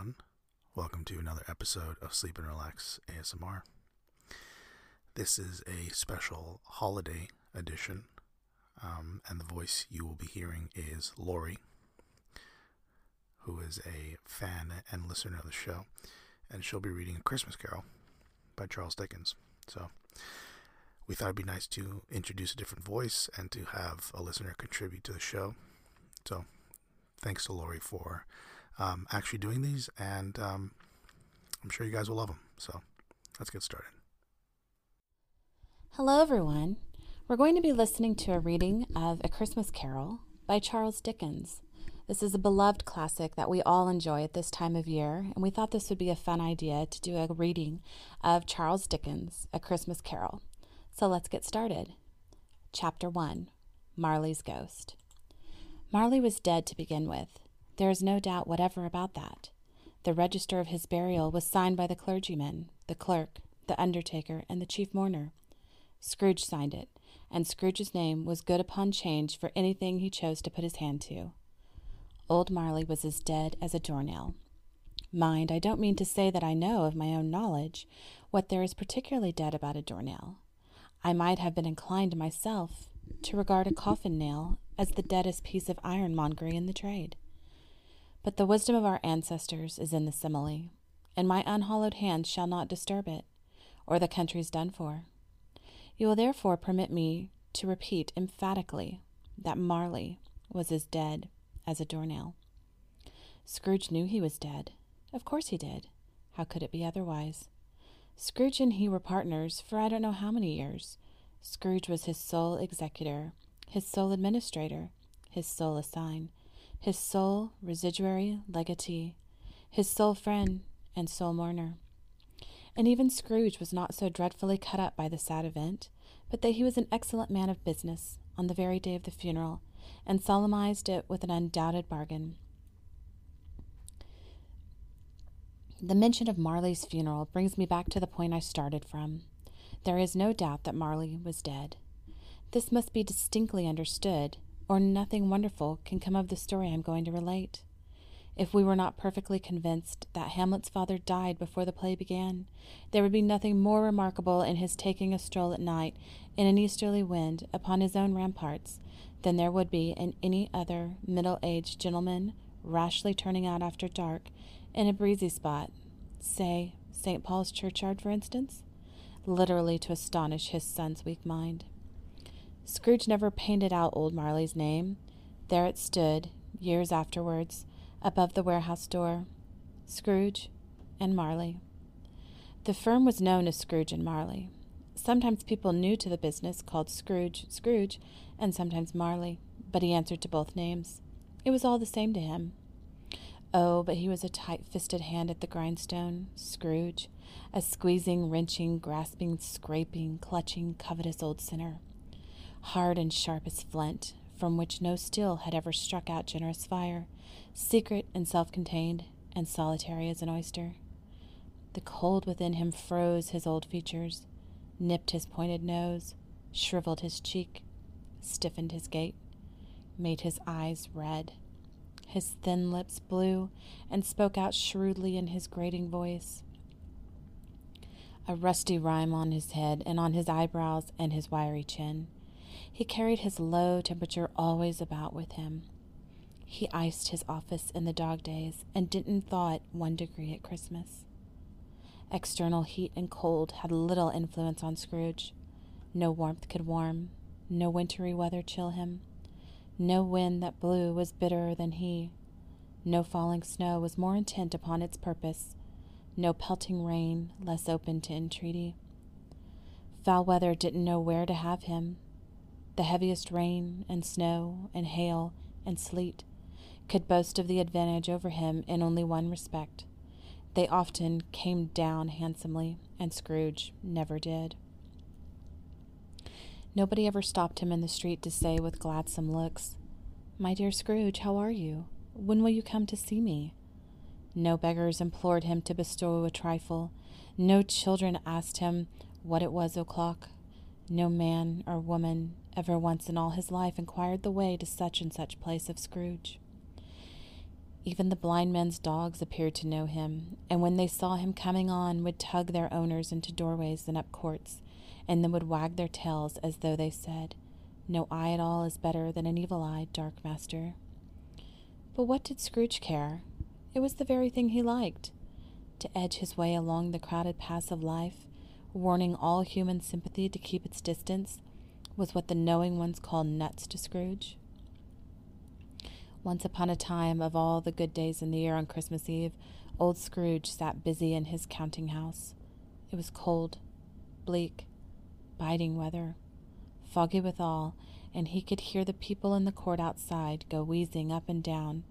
everyone. Welcome to another episode of Sleep and Relax ASMR. This is a special holiday edition, um, and the voice you will be hearing is Lori, who is a fan and listener of the show, and she'll be reading A Christmas Carol by Charles Dickens. So, we thought it'd be nice to introduce a different voice and to have a listener contribute to the show. So, thanks to Lori for um, actually doing these, and um, I'm sure you guys will love them. So let's get started. Hello, everyone. We're going to be listening to a reading of A Christmas Carol by Charles Dickens. This is a beloved classic that we all enjoy at this time of year, and we thought this would be a fun idea to do a reading of Charles Dickens' A Christmas Carol. So let's get started. Chapter 1 Marley's Ghost. Marley was dead to begin with. There is no doubt whatever about that. The register of his burial was signed by the clergyman, the clerk, the undertaker, and the chief mourner. Scrooge signed it, and Scrooge's name was good upon change for anything he chose to put his hand to. Old Marley was as dead as a doornail. Mind, I don't mean to say that I know of my own knowledge what there is particularly dead about a doornail. I might have been inclined myself to regard a coffin nail as the deadest piece of ironmongery in the trade. But the wisdom of our ancestors is in the simile, and my unhallowed hand shall not disturb it, or the country's done for. You will therefore permit me to repeat emphatically that Marley was as dead as a doornail. Scrooge knew he was dead. Of course he did. How could it be otherwise? Scrooge and he were partners for I don't know how many years. Scrooge was his sole executor, his sole administrator, his sole assign, his sole residuary legatee, his sole friend and sole mourner. And even Scrooge was not so dreadfully cut up by the sad event, but that he was an excellent man of business on the very day of the funeral, and solemnized it with an undoubted bargain. The mention of Marley's funeral brings me back to the point I started from. There is no doubt that Marley was dead. This must be distinctly understood, or nothing wonderful can come of the story I'm going to relate. If we were not perfectly convinced that Hamlet's father died before the play began, there would be nothing more remarkable in his taking a stroll at night in an easterly wind upon his own ramparts than there would be in any other middle aged gentleman rashly turning out after dark in a breezy spot, say St. Paul's churchyard, for instance, literally to astonish his son's weak mind. Scrooge never painted out old Marley's name. There it stood, years afterwards, above the warehouse door Scrooge and Marley. The firm was known as Scrooge and Marley. Sometimes people new to the business called Scrooge Scrooge, and sometimes Marley, but he answered to both names. It was all the same to him. Oh, but he was a tight fisted hand at the grindstone, Scrooge, a squeezing, wrenching, grasping, scraping, clutching, covetous old sinner hard and sharp as flint, from which no steel had ever struck out generous fire, secret and self contained, and solitary as an oyster. The cold within him froze his old features, nipped his pointed nose, shriveled his cheek, stiffened his gait, made his eyes red. His thin lips blue and spoke out shrewdly in his grating voice. A rusty rime on his head and on his eyebrows and his wiry chin. He carried his low temperature always about with him. He iced his office in the dog days and didn't thaw it one degree at Christmas. External heat and cold had little influence on Scrooge. No warmth could warm, no wintry weather chill him. No wind that blew was bitterer than he. No falling snow was more intent upon its purpose. No pelting rain less open to entreaty. Foul weather didn't know where to have him, the heaviest rain and snow and hail and sleet could boast of the advantage over him in only one respect. They often came down handsomely, and Scrooge never did. Nobody ever stopped him in the street to say with gladsome looks, My dear Scrooge, how are you? When will you come to see me? No beggars implored him to bestow a trifle. No children asked him what it was o'clock. No man or woman ever once in all his life inquired the way to such and such place of Scrooge. Even the blind men's dogs appeared to know him, and when they saw him coming on, would tug their owners into doorways and up courts, and then would wag their tails as though they said, No eye at all is better than an evil eye, dark master. But what did Scrooge care? It was the very thing he liked to edge his way along the crowded paths of life, warning all human sympathy to keep its distance, was what the knowing ones call nuts to Scrooge. Once upon a time, of all the good days in the year on Christmas Eve, old Scrooge sat busy in his counting house. It was cold, bleak, biting weather, foggy withal, and he could hear the people in the court outside go wheezing up and down,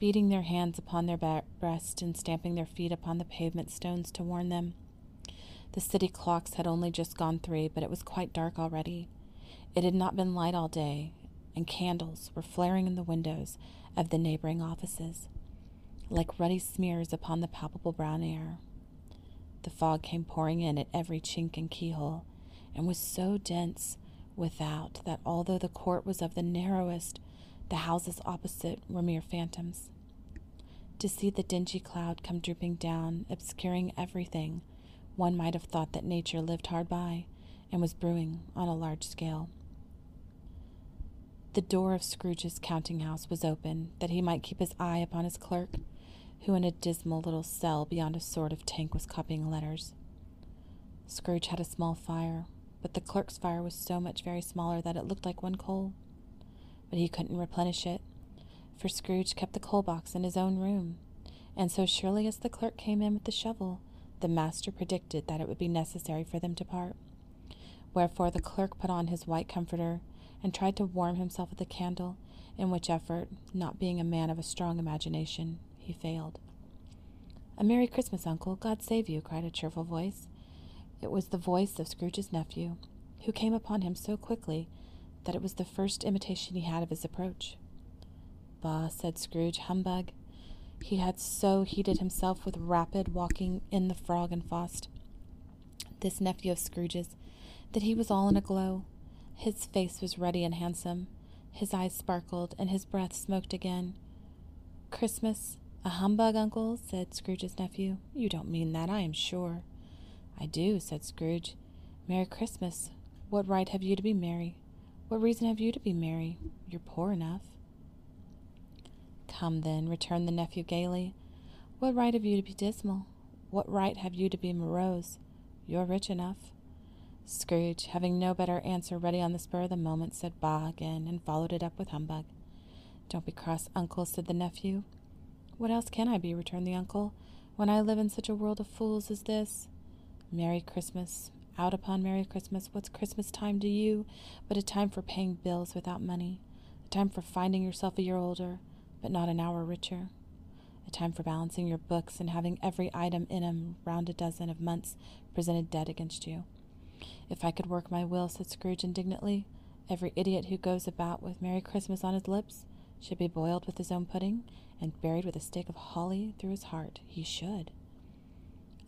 beating their hands upon their ba- breast and stamping their feet upon the pavement stones to warn them. The city clocks had only just gone three, but it was quite dark already. It had not been light all day, and candles were flaring in the windows of the neighboring offices, like ruddy smears upon the palpable brown air. The fog came pouring in at every chink and keyhole, and was so dense without that although the court was of the narrowest, the houses opposite were mere phantoms. To see the dingy cloud come drooping down, obscuring everything, one might have thought that nature lived hard by and was brewing on a large scale. The door of Scrooge's counting house was open, that he might keep his eye upon his clerk, who in a dismal little cell beyond a sort of tank was copying letters. Scrooge had a small fire, but the clerk's fire was so much very smaller that it looked like one coal. But he couldn't replenish it, for Scrooge kept the coal box in his own room, and so surely as the clerk came in with the shovel, the master predicted that it would be necessary for them to part. Wherefore the clerk put on his white comforter and tried to warm himself with a candle, in which effort, not being a man of a strong imagination, he failed. A Merry Christmas, Uncle. God save you, cried a cheerful voice. It was the voice of Scrooge's nephew, who came upon him so quickly that it was the first imitation he had of his approach. Bah, said Scrooge, humbug. He had so heated himself with rapid walking in the frog and Faust, this nephew of Scrooge's, that he was all in a glow. His face was ruddy and handsome, his eyes sparkled, and his breath smoked again. Christmas, a humbug, uncle, said Scrooge's nephew. You don't mean that, I am sure. I do, said Scrooge. Merry Christmas. What right have you to be merry? What reason have you to be merry? You're poor enough. Come, then, returned the nephew gaily. What right have you to be dismal? What right have you to be morose? You're rich enough. Scrooge, having no better answer ready on the spur of the moment, said bah again, and followed it up with humbug. Don't be cross, uncle, said the nephew. What else can I be, returned the uncle, when I live in such a world of fools as this? Merry Christmas. Out upon Merry Christmas. What's Christmas time to you but a time for paying bills without money? A time for finding yourself a year older, but not an hour richer? A time for balancing your books and having every item in 'em round a dozen of months presented dead against you? If I could work my will, said Scrooge indignantly, every idiot who goes about with Merry Christmas on his lips should be boiled with his own pudding and buried with a stake of holly through his heart. He should.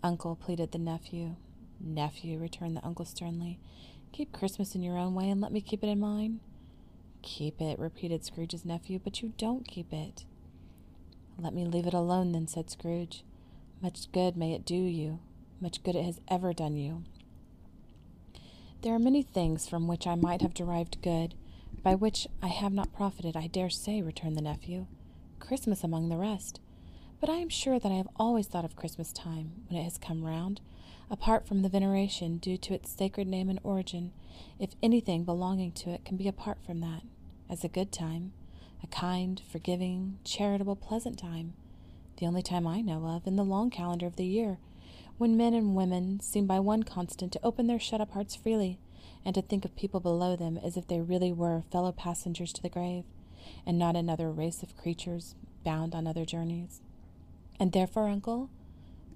Uncle, pleaded the nephew. Nephew, returned the uncle sternly, keep Christmas in your own way and let me keep it in mine. Keep it, repeated Scrooge's nephew, but you don't keep it. Let me leave it alone, then, said Scrooge. Much good may it do you, much good it has ever done you. There are many things from which I might have derived good, by which I have not profited, I dare say, returned the nephew. Christmas among the rest. But I am sure that I have always thought of Christmas time, when it has come round, apart from the veneration due to its sacred name and origin, if anything belonging to it can be apart from that, as a good time, a kind, forgiving, charitable, pleasant time, the only time I know of in the long calendar of the year when men and women seem by one constant to open their shut up hearts freely, and to think of people below them as if they really were fellow passengers to the grave, and not another race of creatures bound on other journeys. And therefore, uncle,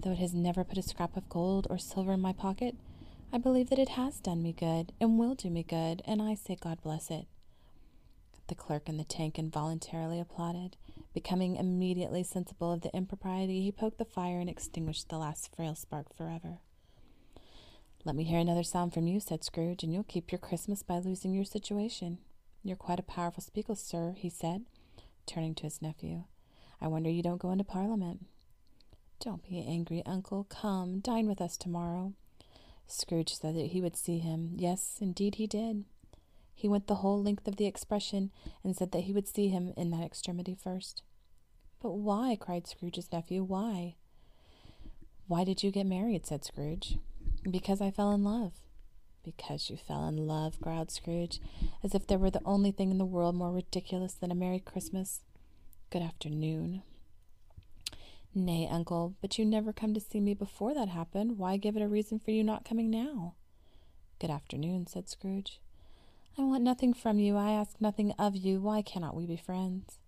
though it has never put a scrap of gold or silver in my pocket, I believe that it has done me good, and will do me good, and I say God bless it. The clerk in the tank involuntarily applauded. Becoming immediately sensible of the impropriety, he poked the fire and extinguished the last frail spark forever. Let me hear another sound from you, said Scrooge, and you'll keep your Christmas by losing your situation. You're quite a powerful speaker, sir, he said, turning to his nephew. I wonder you don't go into Parliament. Don't be angry, uncle. Come, dine with us tomorrow. Scrooge said that he would see him. Yes, indeed he did. He went the whole length of the expression and said that he would see him in that extremity first. But why? cried Scrooge's nephew. Why? Why did you get married? said Scrooge. Because I fell in love. Because you fell in love, growled Scrooge, as if there were the only thing in the world more ridiculous than a Merry Christmas. Good afternoon. Nay, uncle, but you never come to see me before that happened. Why give it a reason for you not coming now? Good afternoon, said Scrooge. I want nothing from you. I ask nothing of you. Why cannot we be friends?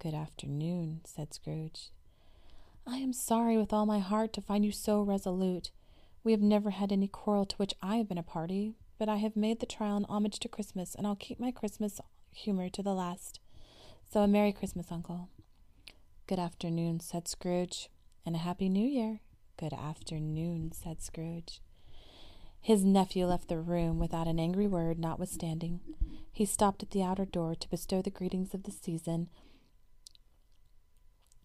Good afternoon, said Scrooge. I am sorry with all my heart to find you so resolute. We have never had any quarrel to which I have been a party, but I have made the trial in homage to Christmas, and I'll keep my Christmas humor to the last. So a Merry Christmas, Uncle. Good afternoon, said Scrooge, and a Happy New Year. Good afternoon, said Scrooge. His nephew left the room without an angry word, notwithstanding. He stopped at the outer door to bestow the greetings of the season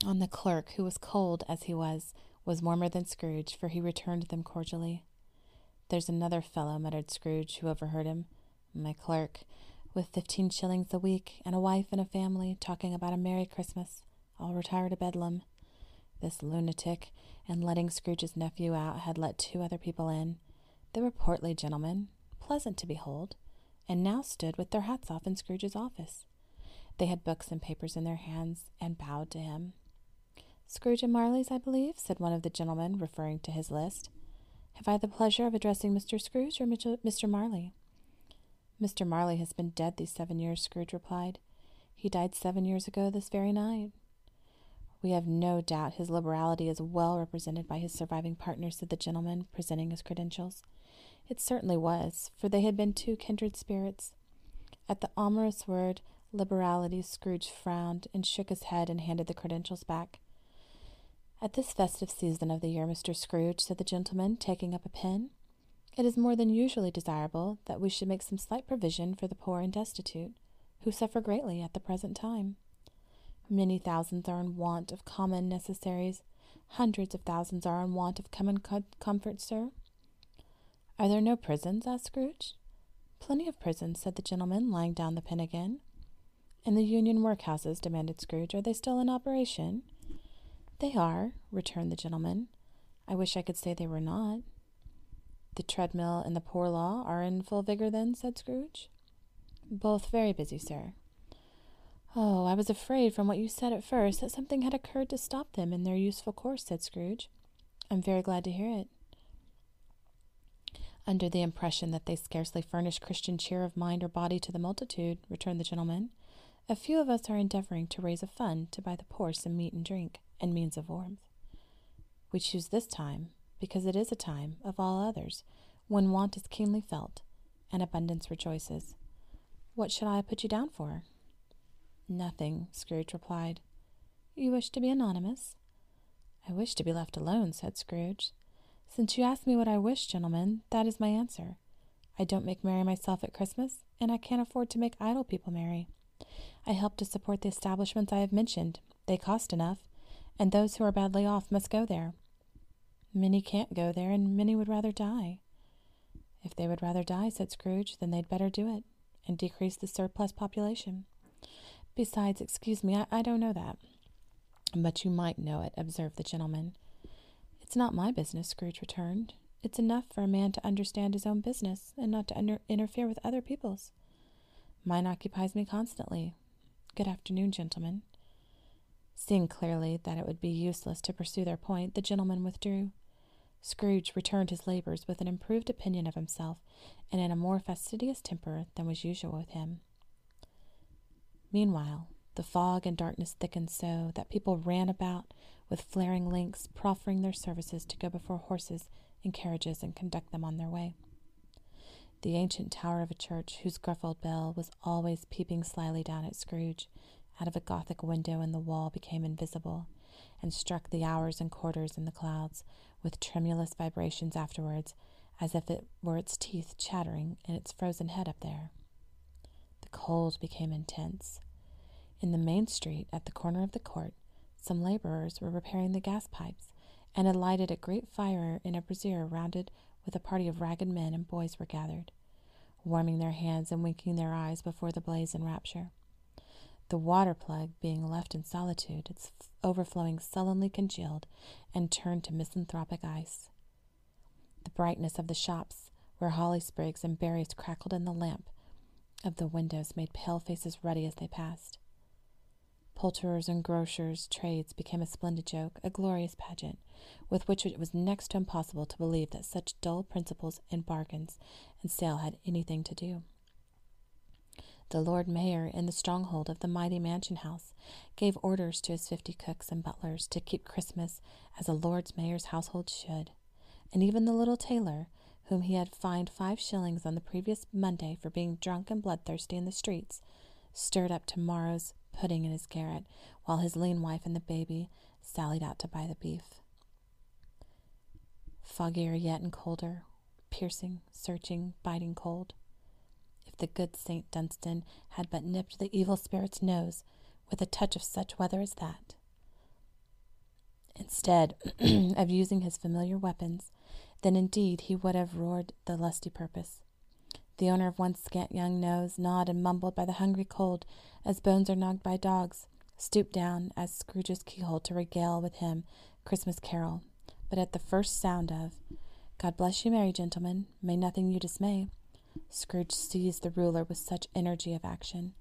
on the clerk, who was cold as he was, was warmer than Scrooge, for he returned them cordially. There's another fellow, muttered Scrooge, who overheard him. My clerk, with fifteen shillings a week, and a wife and a family, talking about a Merry Christmas. I'll retire to Bedlam. This lunatic, in letting Scrooge's nephew out, had let two other people in. They were portly gentlemen, pleasant to behold, and now stood with their hats off in Scrooge's office. They had books and papers in their hands, and bowed to him. Scrooge and Marley's, I believe, said one of the gentlemen, referring to his list. Have I the pleasure of addressing Mr. Scrooge or Mr. Marley? Mr. Marley has been dead these seven years, Scrooge replied. He died seven years ago this very night. We have no doubt his liberality is well represented by his surviving partner, said the gentleman, presenting his credentials. It certainly was, for they had been two kindred spirits. At the ominous word liberality, Scrooge frowned and shook his head and handed the credentials back. At this festive season of the year, Mr. Scrooge, said the gentleman, taking up a pen, it is more than usually desirable that we should make some slight provision for the poor and destitute, who suffer greatly at the present time. Many thousands are in want of common necessaries. Hundreds of thousands are in want of common co- comfort, sir. Are there no prisons? asked Scrooge. Plenty of prisons, said the gentleman, laying down the pen again. And the Union workhouses, demanded Scrooge, are they still in operation? They are, returned the gentleman. I wish I could say they were not. The treadmill and the poor law are in full vigor, then? said Scrooge. Both very busy, sir. Oh, I was afraid from what you said at first that something had occurred to stop them in their useful course, said Scrooge. I'm very glad to hear it. Under the impression that they scarcely furnish Christian cheer of mind or body to the multitude, returned the gentleman, a few of us are endeavoring to raise a fund to buy the poor some meat and drink and means of warmth. We choose this time because it is a time, of all others, when want is keenly felt and abundance rejoices. What should I put you down for? Nothing, Scrooge replied. You wish to be anonymous? I wish to be left alone, said Scrooge. Since you ask me what I wish, gentlemen, that is my answer. I don't make merry myself at Christmas, and I can't afford to make idle people merry. I help to support the establishments I have mentioned. They cost enough, and those who are badly off must go there. Many can't go there, and many would rather die. If they would rather die, said Scrooge, then they'd better do it, and decrease the surplus population. Besides, excuse me, I, I don't know that. But you might know it, observed the gentleman. It's not my business, Scrooge returned. It's enough for a man to understand his own business and not to under- interfere with other people's. Mine occupies me constantly. Good afternoon, gentlemen. Seeing clearly that it would be useless to pursue their point, the gentleman withdrew. Scrooge returned his labors with an improved opinion of himself and in a more fastidious temper than was usual with him. Meanwhile, the fog and darkness thickened so that people ran about with flaring links, proffering their services to go before horses and carriages and conduct them on their way. The ancient tower of a church, whose gruffled bell was always peeping slyly down at Scrooge, out of a Gothic window in the wall became invisible, and struck the hours and quarters in the clouds with tremulous vibrations afterwards, as if it were its teeth chattering in its frozen head up there. The cold became intense. In the main street, at the corner of the court, some laborers were repairing the gas pipes and had lighted a great fire in a brazier rounded with a party of ragged men and boys were gathered, warming their hands and winking their eyes before the blaze in rapture. The water plug being left in solitude, its overflowing sullenly congealed and turned to misanthropic ice. The brightness of the shops, where holly sprigs and berries crackled in the lamp of the windows, made pale faces ruddy as they passed. Poulterers' and grocers' trades became a splendid joke, a glorious pageant, with which it was next to impossible to believe that such dull principles in bargains and sale had anything to do. The Lord Mayor, in the stronghold of the mighty mansion house, gave orders to his fifty cooks and butlers to keep Christmas as a Lord's Mayor's household should, and even the little tailor, whom he had fined five shillings on the previous Monday for being drunk and bloodthirsty in the streets, stirred up tomorrow's pudding in his garret, while his lean wife and the baby sallied out to buy the beef. Foggier yet and colder, piercing, searching, biting cold the good St. Dunstan had but nipped the evil spirit's nose with a touch of such weather as that. Instead of using his familiar weapons, then indeed he would have roared the lusty purpose. The owner of one scant young nose gnawed and mumbled by the hungry cold as bones are gnawed by dogs, stooped down as Scrooge's keyhole to regale with him Christmas carol. But at the first sound of God bless you, merry gentlemen, may nothing you dismay, Scrooge seized the ruler with such energy of action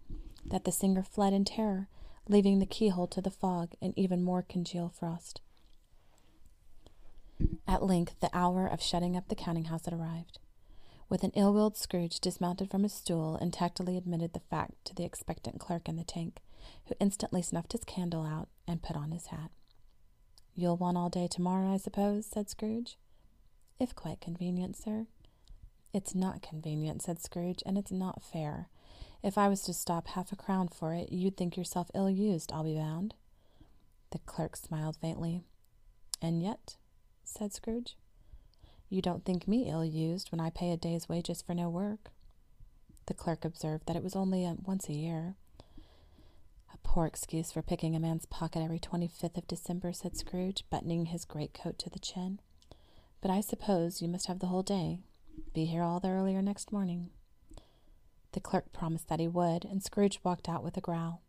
that the singer fled in terror, leaving the keyhole to the fog and even more congeal frost. At length, the hour of shutting up the counting house had arrived. With an ill willed Scrooge dismounted from his stool and tactily admitted the fact to the expectant clerk in the tank, who instantly snuffed his candle out and put on his hat. You'll want all day tomorrow, I suppose, said Scrooge. If quite convenient, sir. It's not convenient, said Scrooge, and it's not fair. If I was to stop half a crown for it, you'd think yourself ill used, I'll be bound. The clerk smiled faintly. And yet, said Scrooge, you don't think me ill used when I pay a day's wages for no work. The clerk observed that it was only a, once a year. A poor excuse for picking a man's pocket every twenty fifth of December, said Scrooge, buttoning his great coat to the chin. But I suppose you must have the whole day. Be here all the earlier next morning. The clerk promised that he would, and Scrooge walked out with a growl.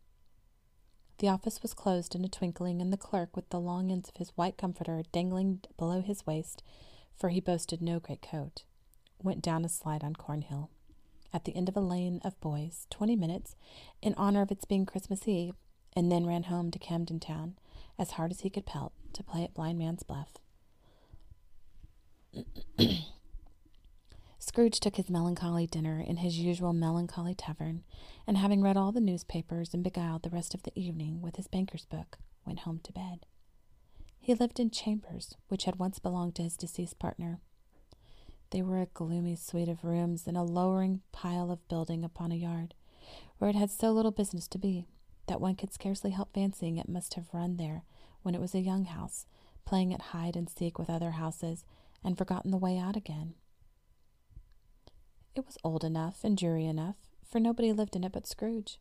The office was closed in a twinkling, and the clerk, with the long ends of his white comforter dangling below his waist, for he boasted no great coat, went down a slide on Cornhill, at the end of a lane of boys, twenty minutes, in honor of its being Christmas Eve, and then ran home to Camden Town, as hard as he could pelt, to play at Blind Man's Bluff. Scrooge took his melancholy dinner in his usual melancholy tavern, and having read all the newspapers and beguiled the rest of the evening with his banker's book, went home to bed. He lived in chambers which had once belonged to his deceased partner. They were a gloomy suite of rooms in a lowering pile of building upon a yard, where it had so little business to be that one could scarcely help fancying it must have run there when it was a young house, playing at hide and seek with other houses, and forgotten the way out again. It was old enough and dreary enough, for nobody lived in it but Scrooge,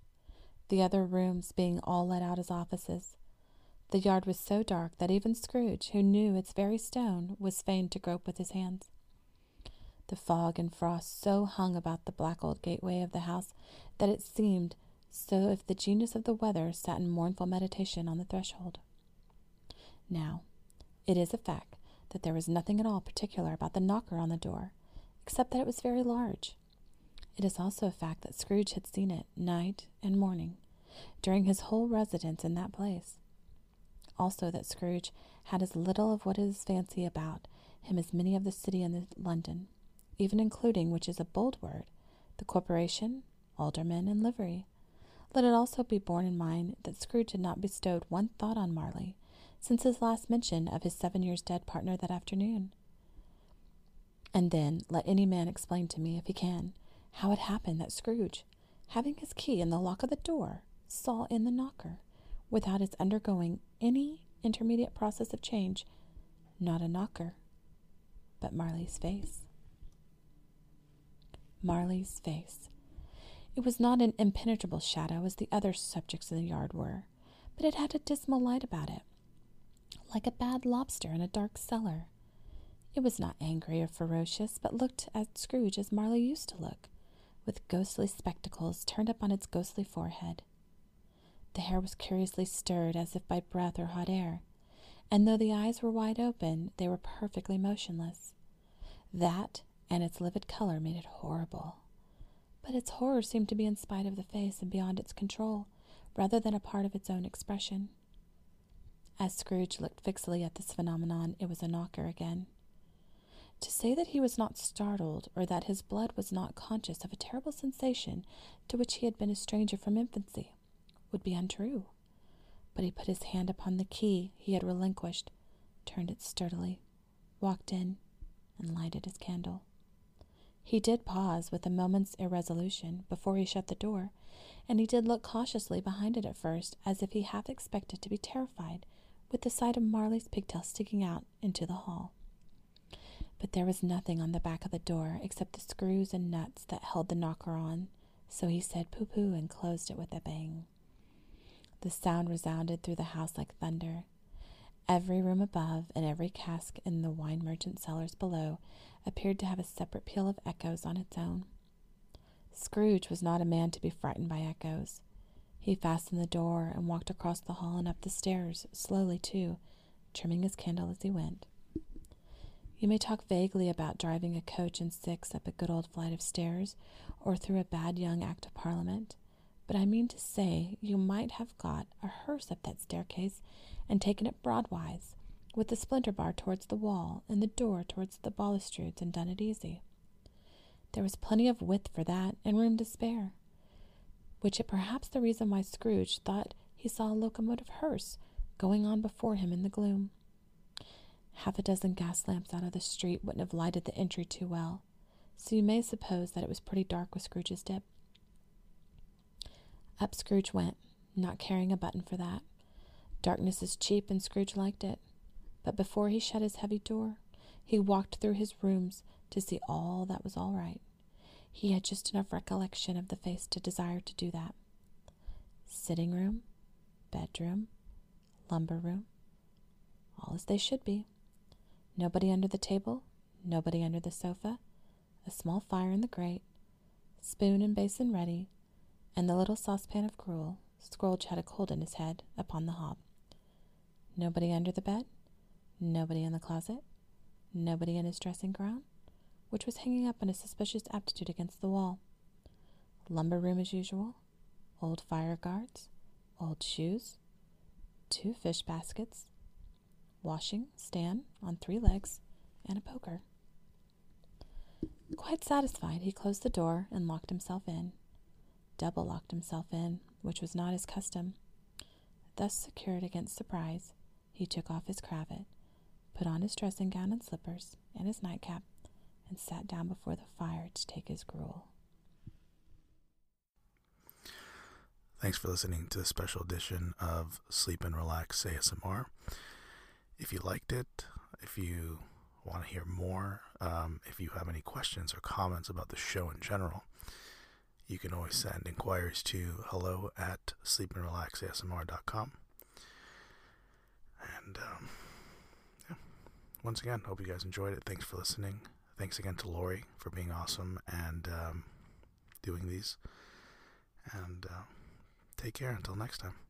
the other rooms being all let out as offices. The yard was so dark that even Scrooge, who knew its very stone, was fain to grope with his hands. The fog and frost so hung about the black old gateway of the house that it seemed so if the genius of the weather sat in mournful meditation on the threshold. Now, it is a fact that there was nothing at all particular about the knocker on the door, except that it was very large. It is also a fact that Scrooge had seen it night and morning during his whole residence in that place. Also, that Scrooge had as little of what is fancy about him as many of the city and the London, even including, which is a bold word, the corporation, aldermen, and livery. Let it also be borne in mind that Scrooge had not bestowed one thought on Marley since his last mention of his seven years dead partner that afternoon. And then let any man explain to me, if he can, how it happened that Scrooge, having his key in the lock of the door, saw in the knocker, without its undergoing any intermediate process of change, not a knocker, but Marley's face. Marley's face. It was not an impenetrable shadow as the other subjects in the yard were, but it had a dismal light about it, like a bad lobster in a dark cellar. It was not angry or ferocious, but looked at Scrooge as Marley used to look, with ghostly spectacles turned up on its ghostly forehead. The hair was curiously stirred as if by breath or hot air, and though the eyes were wide open, they were perfectly motionless. That and its livid color made it horrible. But its horror seemed to be in spite of the face and beyond its control, rather than a part of its own expression. As Scrooge looked fixedly at this phenomenon, it was a knocker again. To say that he was not startled, or that his blood was not conscious of a terrible sensation to which he had been a stranger from infancy, would be untrue. But he put his hand upon the key he had relinquished, turned it sturdily, walked in, and lighted his candle. He did pause with a moment's irresolution before he shut the door, and he did look cautiously behind it at first, as if he half expected to be terrified with the sight of Marley's pigtail sticking out into the hall. But there was nothing on the back of the door except the screws and nuts that held the knocker on, so he said pooh pooh and closed it with a bang. The sound resounded through the house like thunder. Every room above and every cask in the wine merchant cellars below appeared to have a separate peal of echoes on its own. Scrooge was not a man to be frightened by echoes. He fastened the door and walked across the hall and up the stairs, slowly too, trimming his candle as he went. You may talk vaguely about driving a coach and six up a good old flight of stairs or through a bad young Act of Parliament, but I mean to say you might have got a hearse up that staircase and taken it broadwise, with the splinter bar towards the wall and the door towards the balustrades, and done it easy. There was plenty of width for that, and room to spare, which is perhaps the reason why Scrooge thought he saw a locomotive hearse going on before him in the gloom. Half a dozen gas lamps out of the street wouldn't have lighted the entry too well, so you may suppose that it was pretty dark with Scrooge's dip. Up Scrooge went, not caring a button for that. Darkness is cheap, and Scrooge liked it. But before he shut his heavy door, he walked through his rooms to see all that was all right. He had just enough recollection of the face to desire to do that. Sitting room, bedroom, lumber room, all as they should be. Nobody under the table, nobody under the sofa, a small fire in the grate, spoon and basin ready, and the little saucepan of gruel Scrooge had a cold in his head upon the hob. Nobody under the bed, nobody in the closet, nobody in his dressing gown, which was hanging up in a suspicious attitude against the wall. Lumber room as usual, old fire guards, old shoes, two fish baskets, washing stand on three legs, and a poker. Quite satisfied, he closed the door and locked himself in. Double locked himself in, which was not his custom. Thus secured against surprise, he took off his cravat, put on his dressing gown and slippers, and his nightcap, and sat down before the fire to take his gruel. Thanks for listening to the special edition of Sleep and Relax ASMR. If you liked it, if you want to hear more, um, if you have any questions or comments about the show in general, you can always send inquiries to hello at sleepandrelaxasmr.com. And um, yeah, once again, hope you guys enjoyed it. Thanks for listening. Thanks again to Lori for being awesome and um, doing these. And uh, take care until next time.